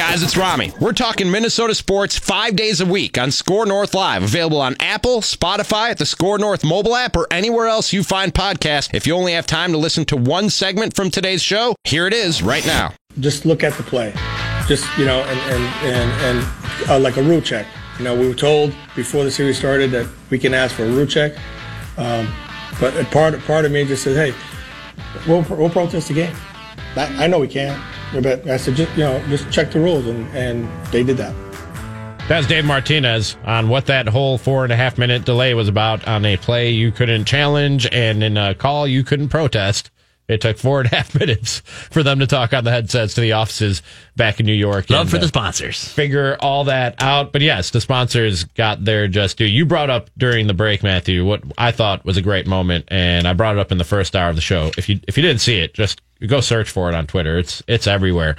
guys, it's Ramie. We're talking Minnesota sports five days a week on SKOR North Live, available on Apple, Spotify, at the SKOR North mobile app, or anywhere else you find podcasts. If you only have time to listen to one segment from today's show, here it is right now. Just look at the play, just you know, and and and, and uh, like a rule check. You know, we were told before the series started that we can ask for a rule check, um, but part part of me just said, hey, we'll we'll protest the game. I, I know we can't. But I said, just, you know, just check the rules, and, and they did that. That's Dave Martinez on what that whole four and a half minute delay was about on a play you couldn't challenge and in a call you couldn't protest. It took four and a half minutes for them to talk on the headsets to the offices back in New York. Love and, for the uh, sponsors. Figure all that out. But yes, the sponsors got their just due. You brought up during the break, Matthew, what I thought was a great moment, and I brought it up in the first hour of the show. If you if you didn't see it, just go search for it on Twitter. It's it's everywhere.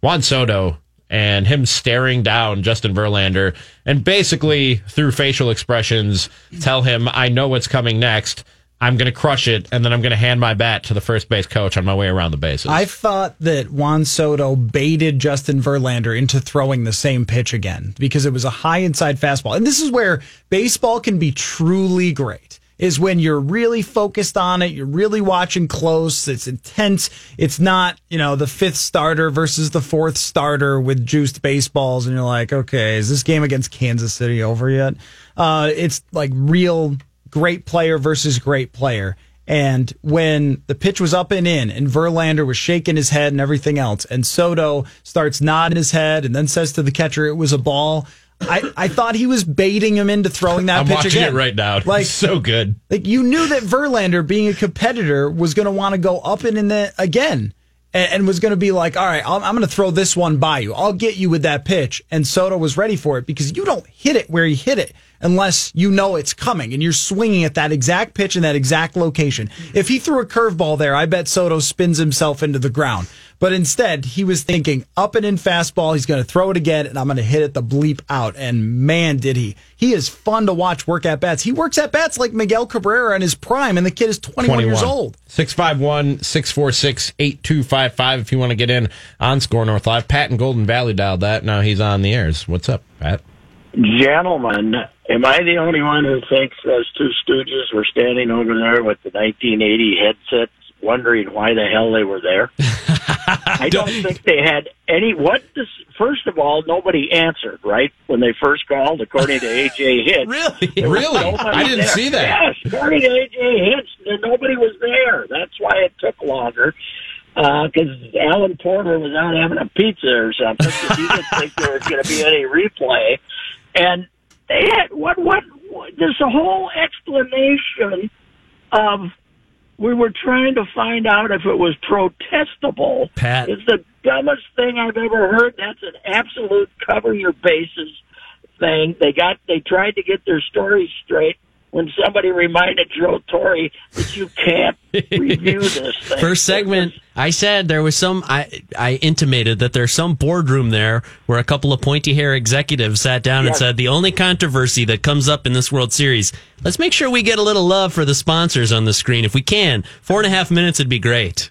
Juan Soto and him staring down Justin Verlander and basically through facial expressions tell him, I know what's coming next. I'm going to crush it, and then I'm going to hand my bat to the first base coach on my way around the bases. I thought that Juan Soto baited Justin Verlander into throwing the same pitch again because it was a high inside fastball. And this is where baseball can be truly great is when you're really focused on it. You're really watching close. It's intense. It's not, you know, the fifth starter versus the fourth starter with juiced baseballs. And you're like, okay, is this game against Kansas City over yet? Uh, it's like real great player versus great player. And when the pitch was up and in, and Verlander was shaking his head and everything else, and Soto starts nodding his head and then says to the catcher it was a ball. I, I thought he was baiting him into throwing that I'm pitch watching again. it right now. Like so good. Like you knew that Verlander, being a competitor, was going to want to go up and in the again, and, and was going to be like, "All right, I'm, I'm going to throw this one by you. I'll get you with that pitch." And Soto was ready for it because you don't hit it where he hit it unless you know it's coming and you're swinging at that exact pitch in that exact location. If he threw a curveball there, I bet Soto spins himself into the ground. But instead, he was thinking up and in fastball. He's going to throw it again, and I'm going to hit it the bleep out. And man, did he! He is fun to watch work at bats. He works at bats like Miguel Cabrera in his prime, and the kid is 21, 21. years old. 651 646 8255 if you want to get in on SKOR North Live. Pat in Golden Valley dialed that. Now he's on the airs. What's up, Pat? Gentlemen, am I the only one who thinks those two stooges were standing over there with the 1980 headsets wondering why the hell they were there? I don't think they had any. What does? First of all, nobody answered right when they first called, according to AJ Hinch. really, really, I didn't there. see that. Yes, according to AJ Hinch, nobody was there. That's why it took longer. Because uh, Alan Porter was out having a pizza or something. Because he didn't think there was going to be any replay, and they had what? What? There's a whole explanation of we were trying to find out if it was protestable. Pat. It's the dumbest thing I've ever heard. That's an absolute cover your bases thing. They got they tried to get their story straight when somebody reminded Joe Torre that you can't review this thing. First segment, I said there was some. I I intimated that there's some boardroom there where a couple of pointy hair executives sat down yes. and said the only controversy that comes up in this World Series. Let's make sure we get a little love for the sponsors on the screen if we can. Four and a half minutes would be great.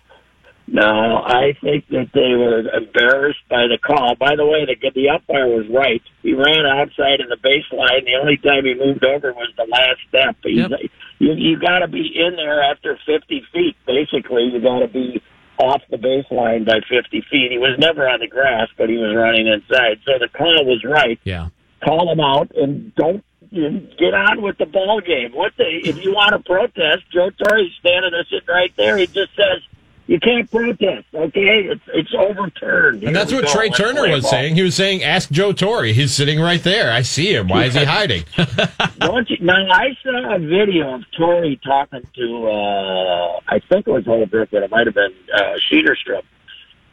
No, I think that they were embarrassed by the call. By the way, the the umpire was right. He ran outside of the baseline. The only time he moved over was the last step. He's, yep. You you got to be in there after 50 feet. Basically, you got to be off the baseline by 50 feet. He was never on the grass, but he was running inside. So the call was right. Yeah. Call him out and don't get on with the ball game. What the if you want to protest, Joe Torre's standing there sitting right there. He just says you can't protest, okay? It's it's overturned. And that's what Trea Turner was ball. saying. He was saying, "Ask Joe Torre. He's sitting right there. I see him. Why is he hiding?" Don't you? Now I saw a video of Torre talking to, uh I think it was Holbrook, but it might have been uh, Cederstrom,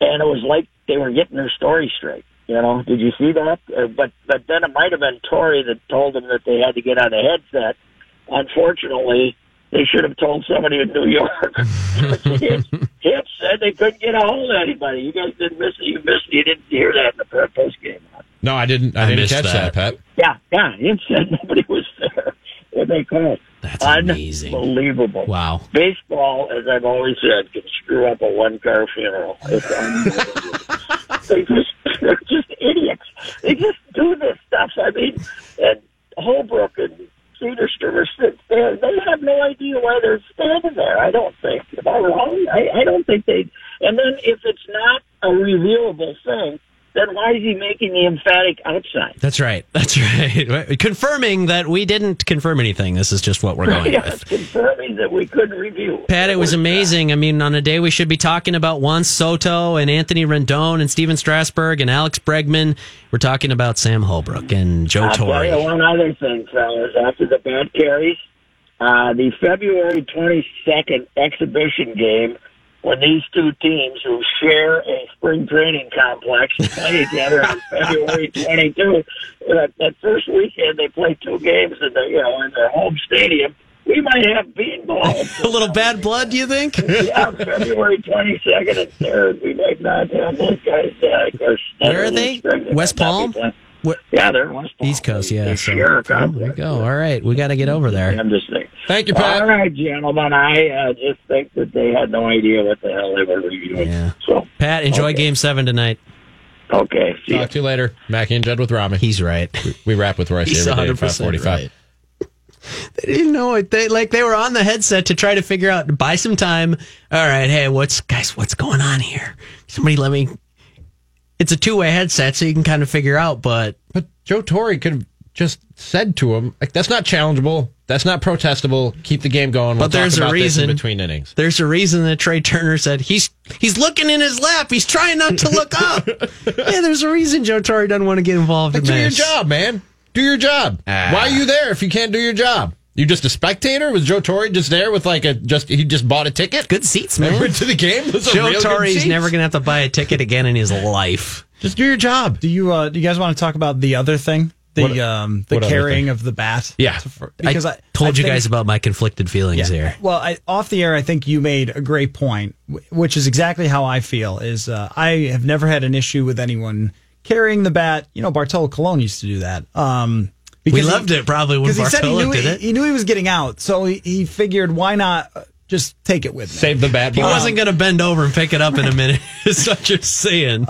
and it was like they were getting their story straight. You know, did you see that? Uh, but but then it might have been Torre that told them that they had to get on the headset. Unfortunately, they should have told somebody in New York. Hip said they couldn't get a hold of anybody. You guys didn't miss it. You missed it. You didn't hear that in the post game. No, I didn't. I, I didn't catch that. that, Pat. Yeah, yeah. Hip said nobody was there when they called. That's amazing. Unbelievable. Wow. Baseball, as I've always said, can screw up a one car funeral. It's unbelievable. they just, they're just idiots. They just do this stuff. I mean, and Holbrook and Sit there. They have no idea why they're standing there. I don't think. Am I wrong? I, I don't think they. And then if it's not a revealable thing, then why is he making the emphatic outside? That's right. That's right. Confirming that we didn't confirm anything. This is just what we're going yeah, with. confirming that we couldn't review. Pat, it was amazing. I mean, on a day we should be talking about Juan Soto and Anthony Rendon and Stephen Strasburg and Alex Bregman. We're talking about Sam Holbrook and Joe I'll Torre. tell you one other thing, fellas. After the bad carries, uh, the February 22nd exhibition game, when these two teams who share a spring training complex play together on February 22, that, that first weekend they play two games in the you know in their home stadium. We might have bean balls. A little bad blood, do you think? yeah, February 22nd and 3rd. We might not have those guys. Uh, of course, Where are they? West Palm? What? Yeah, they're in West Palm. East Coast, yeah. They So oh, there we go. All right, we got to get over there. I'm just saying. Thank you, Pat. All right, gentlemen. I uh, just think that they had no idea what the hell they were reviewing. Yeah. So, Pat, enjoy Okay. Game Seven tonight. okay. See ya. Talk to you later. Mackey and Judd with Ramie. He's right. We wrap with Royce He's every day 100% at 545. right. They didn't know it. They like they were on the headset to try to figure out buy some time. All right, hey, what's guys? What's going on here? Somebody let me. It's a two way headset, so you can kind of figure out. But But Joe Torre could have just said to him, like, that's not challengeable. That's not protestable. Keep the game going. We'll But there's talk a about in reason. between innings. there's a reason that Trea Turner said he's he's looking in his lap. He's trying not to look up. yeah, there's a reason Joe Torre doesn't want to get involved Like, in do your job, man. Do your job. Ah. Why are you there if you can't do your job? You just a spectator? Was Joe Torre just there with like a just he just bought a ticket? Good seats, man. went to the game. It Joe real good Torre's never gonna have to buy a ticket again in his life. just do your job. Do you uh, do you guys want to talk about the other thing? The What- um the carrying of the bat. Yeah. To- Because I, told you think- guys about my conflicted feelings here. Well, I, off the air, I think you made a great point, which is exactly how I feel. Is uh, I have never had an issue with anyone carrying the bat. You know, Bartolo Colon used to do that. Um, We because he- loved it probably when because he said he Bartolo knew did he, it. he knew he was getting out, so he, he figured why not uh, just take it with me. Save the bat He ball. wasn't going to bend over and pick it up in a minute. Is what you're saying.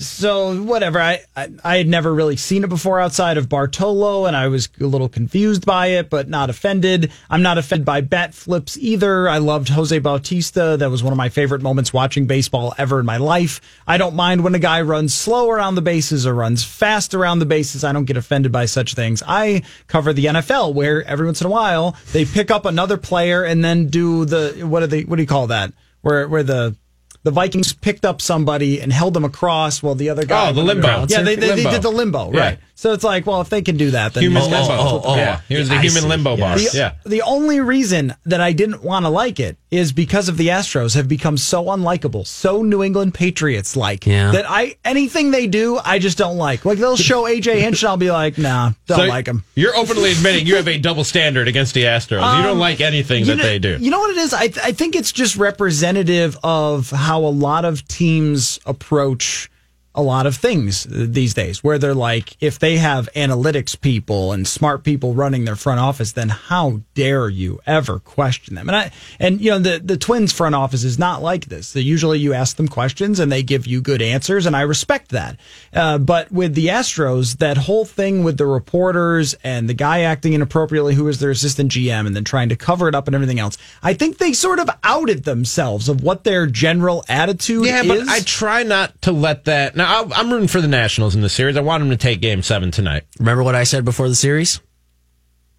So whatever. I, I I had never really seen it before outside of Bartolo, and I was a little confused by it, but not offended. I'm not offended by bat flips either. I loved Jose Bautista. That was one of my favorite moments watching baseball ever in my life. I don't mind when a guy runs slow around the bases or runs fast around the bases. I don't get offended by such things. I cover the NFL where every once in a while they pick up another player and then do the what do they what do you call that? Where where the the Vikings picked up somebody and held them across while the other guy. Oh, the limbo. Yeah, they, they, they did the limbo, Yeah. right? So it's like, well, if they can do that, then Human limbo. oh, oh. yeah, he was the I human see. limbo Yes. boss. the, Yeah. the only reason that I didn't want to like it is because of the Astros have become so unlikable, so New England Patriots like Yeah. that I anything they do, I just don't like. Like they'll show AJ Hinch, and I'll be like, nah, don't So like him. You're openly admitting you have a double standard against the Astros. you don't like anything that Um, know- they do. You know what it is? I, th- I think it's just representative of how a lot of teams approach a lot of things these days, where they're like, if they have analytics people and smart people running their front office, then how dare you ever question them? And I, and you know, the, the Twins front office is not like this. They usually you ask them questions and they give you good answers, and I respect that. Uh, but with the Astros, that whole thing with the reporters and the guy acting inappropriately, who was their assistant GM, and then trying to cover it up and everything else, I think they sort of outed themselves of what their general attitude is. Yeah, is. but I try not to let that. Now, I'm rooting for the Nationals in the series. I want them to take Game Seven tonight. Remember what I said before the series?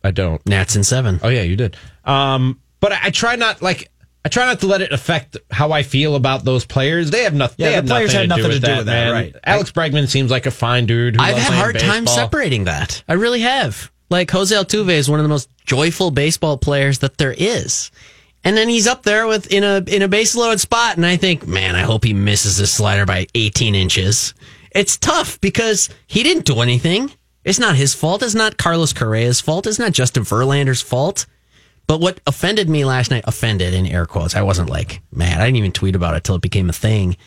I don't. Nats in seven. Oh yeah, you did. Um, but I, I try not like. I try not to let it affect how I feel about those players. They have nothing. Yeah, they the players nothing had to nothing do with to do that, with that, right. Alex Bregman seems like a fine dude. Who I've had hard time separating that. I really have. Like Jose Altuve is one of the most joyful baseball players that there is. And then he's up there with in a in a base loaded spot, and I think, man, I hope he misses his slider by 18 inches. It's tough because he didn't do anything. It's not his fault. It's not Carlos Correa's fault. It's not Justin Verlander's fault. But what offended me last night, offended in air quotes, I wasn't like mad. I didn't even tweet about it till it became a thing.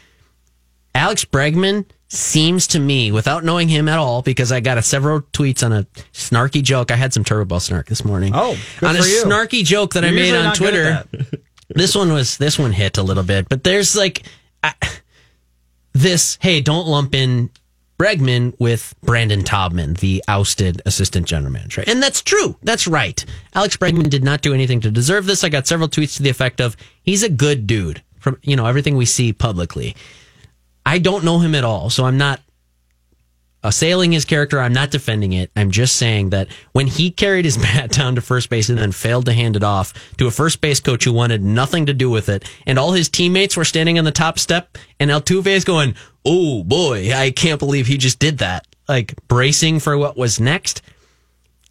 Alex Bregman seems to me, without knowing him at all, because I got a several tweets on a snarky joke. I had some Turbo Ball snark this morning. Oh, on a you. snarky joke that You're I made on not good at Twitter. this one was this one hit a little bit, but there's like I, this. Hey, don't lump in Bregman with Brandon Taubman, the ousted assistant general manager, and that's true. That's right. Alex Bregman did not do anything to deserve this. I got several tweets to the effect of he's a good dude from you know everything we see publicly. I don't know him at all, so I'm not assailing his character. I'm not defending it. I'm just saying that when he carried his bat down to first base and then failed to hand it off to a first base coach who wanted nothing to do with it, and all his teammates were standing on the top step, and Altuve is going, "Oh boy, I can't believe he just did that!" Like bracing for what was next.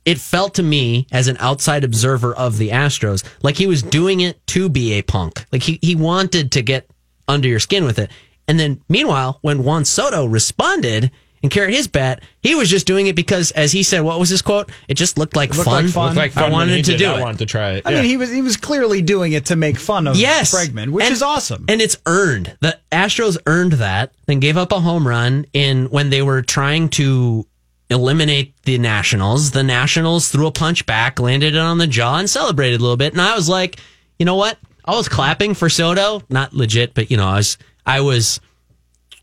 It felt to me as an outside observer of the Astros like he was doing it to be a punk. Like he, he wanted to get under your skin with it. And then meanwhile, when Juan Soto responded and carried his bat, he was just doing it because, as he said, what was his quote? It just looked like, looked fun. like fun. Looked like fun I wanted to did do I it. wanted to try it. I Yeah. mean, he was he was clearly doing it to make fun of Yes, Bregman, which And- is awesome. and it's earned. The Astros earned that, then gave up a home run in when they were trying to eliminate the Nationals. The Nationals threw a punch back, landed it on the jaw, and celebrated a little bit. And I was like, you know what? I was clapping for Soto, not legit, but you know, I was I was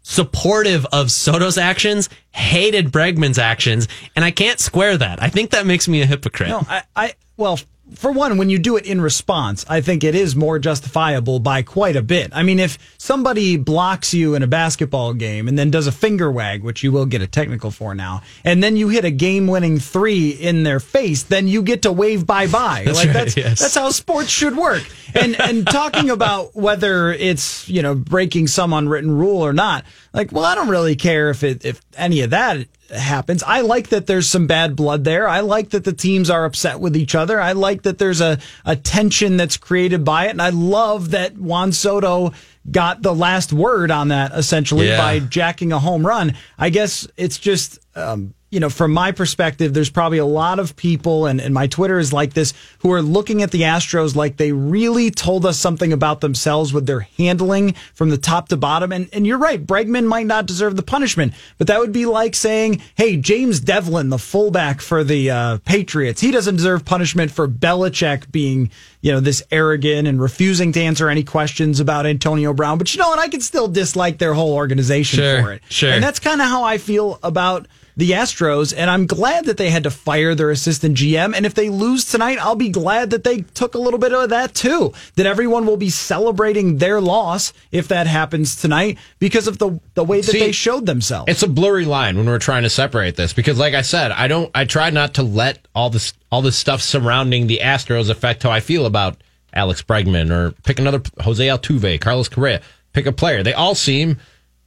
supportive of Soto's actions, hated Bregman's actions, and I can't square that. I think that makes me a hypocrite. No, I, I well, for one, when you do it in response, I think it is more justifiable by quite a bit. I mean, if somebody blocks you in a basketball game and then does a finger wag, which you will get a technical for now, and then you hit a game-winning three in their face, then you get to wave bye-bye. like right, that's yes. that's how sports should work. And and talking about whether it's you know breaking some unwritten rule or not, like, well, I don't really care if it if any of that happens. I like that there's some bad blood there. I like that the teams are upset with each other. I like that there's a, a tension that's created by it. And I love that Juan Soto got the last word on that essentially Yeah. by jacking a home run. I guess it's just, um, you know, from my perspective, there's probably a lot of people, and, and my Twitter is like this, who are looking at the Astros like they really told us something about themselves with their handling from the top to bottom. And, and you're right, Bregman might not deserve the punishment, but that would be like saying, hey, James Develin, the fullback for the uh, Patriots, he doesn't deserve punishment for Belichick being, you know, this arrogant and refusing to answer any questions about Antonio Brown. But you know what? I can still dislike their whole organization Sure, for it. sure. And that's kind of how I feel about the Astros, and I'm glad that they had to fire their assistant GM. And if they lose tonight, I'll be glad that they took a little bit of that too. That everyone will be celebrating their loss if that happens tonight because of the the way that See, they showed themselves. It's a blurry line when we're trying to separate this because, like I said, I don't. I try not to let all this all this stuff surrounding the Astros affect how I feel about Alex Bregman or pick another Jose Altuve, Carlos Correa. Pick a player. They all seem,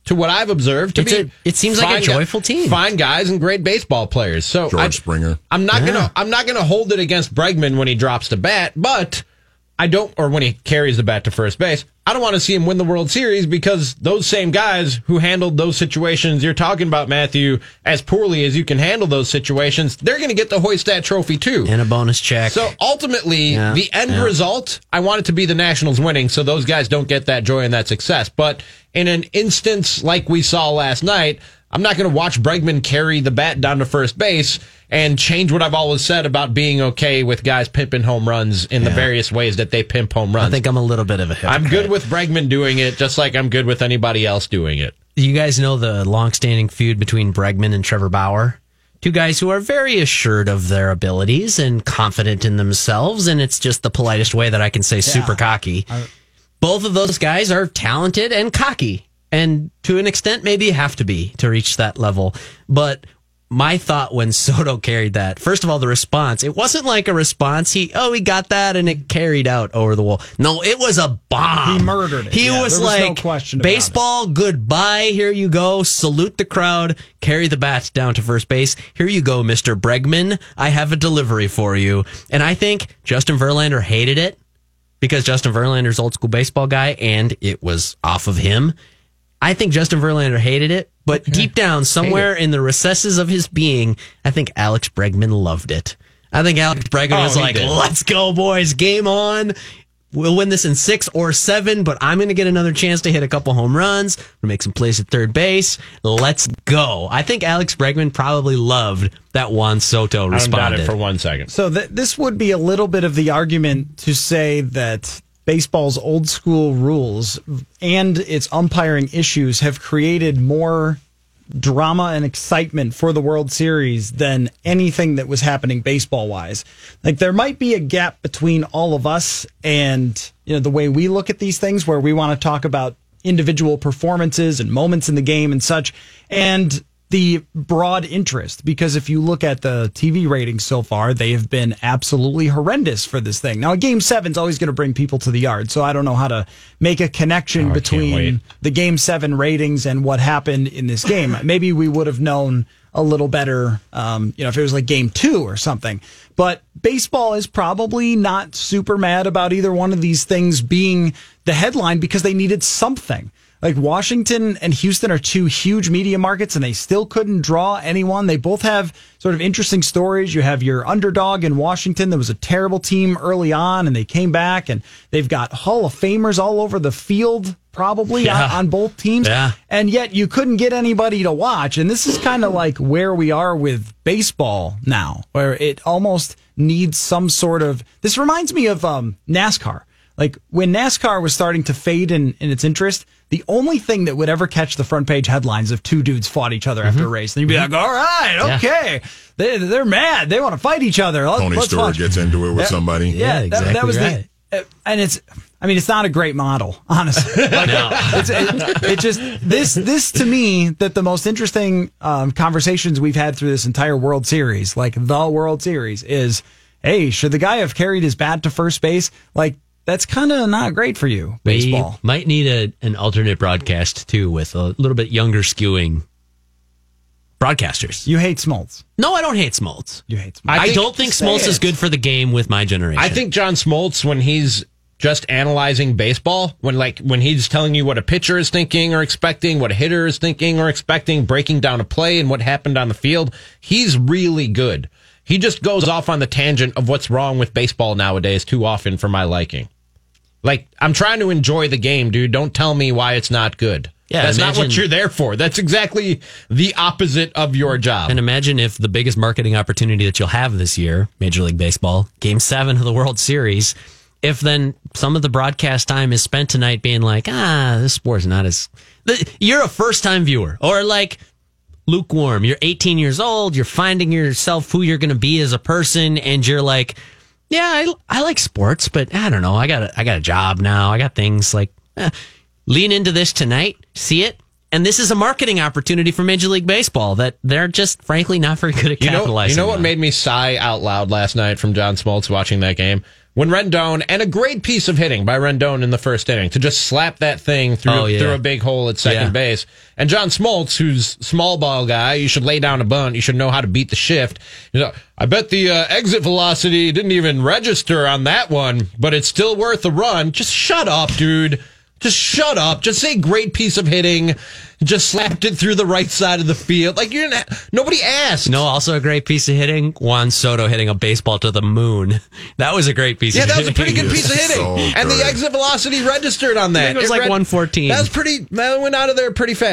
to what I've observed, to It's be. a- it seems like a fine gu- joyful team. Fine guys and great baseball players. So George I, Springer. I'm not gonna. I'm not gonna hold it against Bregman when he drops the bat, but. I don't, or when he carries the bat to first base, I don't want to see him win the World Series because those same guys who handled those situations you're talking about, Matthew, as poorly as you can handle those situations, they're going to get the hoist that trophy too. and a bonus check. So ultimately, Yeah, the end yeah. result, I want it to be the Nationals winning, so those guys don't get that joy and that success. But in an instance like we saw last night, I'm not going to watch Bregman carry the bat down to first base and change what I've always said about being okay with guys pimping home runs in the various ways that they pimp home runs. I think I'm a little bit of a hypocrite. I'm good with Bregman doing it, just like I'm good with anybody else doing it. You guys know the long-standing feud between Bregman and Trevor Bauer? Two guys who are very assured of their abilities and confident in themselves, and it's just the politest way that I can say super cocky. Both of those guys are talented and cocky, and to an extent, maybe have to be to reach that level. But my thought when Soto carried that, first of all, the response, it wasn't like a response. He, oh, he got that and it carried out over the wall. No, it was a bomb. He murdered it. He Yeah, was was no like, question about it. baseball, goodbye. Here you go. Salute the crowd. Carry the bat down to first base. Here you go, Mr. Bregman. I have a delivery for you. And I think Justin Verlander hated it because Justin Verlander's old school baseball guy and it was off of him. I think Justin Verlander hated it, but deep down, somewhere in the recesses of his being, I think Alex Bregman loved it. I think Alex Bregman Oh, was like, did. let's go, boys. Game on. We'll win this in six or seven, but I'm going to get another chance to hit a couple home runs, to make some plays at third base. Let's go. I think Alex Bregman probably loved that Juan Soto I responded. it for one second. So th- this would be a little bit of the argument to say that baseball's old school rules and its umpiring issues have created more drama and excitement for the World Series than anything that was happening baseball wise. Like there might be a gap between all of us and you know the way we look at these things where we want to talk about individual performances and moments in the game and such and the broad interest because if you look at the TV ratings so far, they have been absolutely horrendous for this thing. Now, a game seven is always going to bring people to the yard, so I don't know how to make a connection Oh, between the game seven ratings and what happened in this game. Maybe we would have known a little better, um, you know, if it was like game two or something. But baseball is probably not super mad about either one of these things being the headline because they needed something. Like Washington and Houston are two huge media markets and they still couldn't draw anyone. They both have sort of interesting stories. You have your underdog in Washington that was a terrible team early on and they came back and they've got Hall of Famers all over the field probably Yeah. on, on both teams. Yeah. And yet you couldn't get anybody to watch. And this is kind of like where we are with baseball now, where it almost needs some sort of. This reminds me of um, NASCAR. Like when NASCAR was starting to fade in, in its interest, the only thing that would ever catch the front page headlines if two dudes fought each other after a race, and you'd be like, all right, Yeah. okay. They, they're mad. They want to fight each other. Let's- Tony let's Stewart watch. gets into it with Yeah. somebody. Yeah, Yeah, that, that was exactly the. uh, And it's, I mean, it's not a great model, honestly. Like, it's, it, it just this this to me that the most interesting um, conversations we've had through this entire World Series, like the World Series, is hey, should the guy have carried his bat to first base? Like that's kind of not great for you, baseball. We might need a, an alternate broadcast too with a little bit younger skewing broadcasters. You hate Smoltz. No, I don't hate Smoltz. You hate Smoltz. I, think- don't think Smoltz is good for the game with my generation. I think John Smoltz, when he's just analyzing baseball, when like when he's telling you what a pitcher is thinking or expecting, what a hitter is thinking or expecting, breaking down a play and what happened on the field, he's really good. He just goes off on the tangent of what's wrong with baseball nowadays too often for my liking. Like I'm trying to enjoy the game, dude. Don't tell me why it's not good. Yeah, that's not what you're there for. That's exactly the opposite of your job. And imagine if the biggest marketing opportunity that you'll have this year, Major League Baseball, Game Seven of the World Series, if then some of the broadcast time is spent tonight being like, ah, this sport's not as. You're a first time viewer, or like lukewarm. You're 18 years old. You're finding yourself who you're going to be as a person, and you're like, yeah, I, I like sports, but I don't know. I got a, I got a job now. I got things like eh. lean into this tonight, see it. And this is a marketing opportunity for Major League Baseball that they're just frankly not very good at You know, capitalizing. you know what on. made me sigh out loud last night from John Smoltz watching that game? When Rendon, and a great piece of hitting by Rendon in the first inning to just slap that thing through, Oh, yeah. through a big hole at second Yeah. base. And John Smoltz, who's small ball guy, you should lay down a bunt. You should know how to beat the shift. You know, I bet the uh, exit velocity didn't even register on that one, but it's still worth a run. Just shut up, dude. Just shut up. Just say great piece of hitting. Just slapped it through the right side of the field. Like you're not, nobody asked. No, also a great piece of hitting. Juan Soto hitting a baseball to the moon. That was a great piece. Yeah, of that was a pretty good piece of hitting, So and the exit velocity registered on that. think it was like 114. That was pretty. That went out of there pretty fast.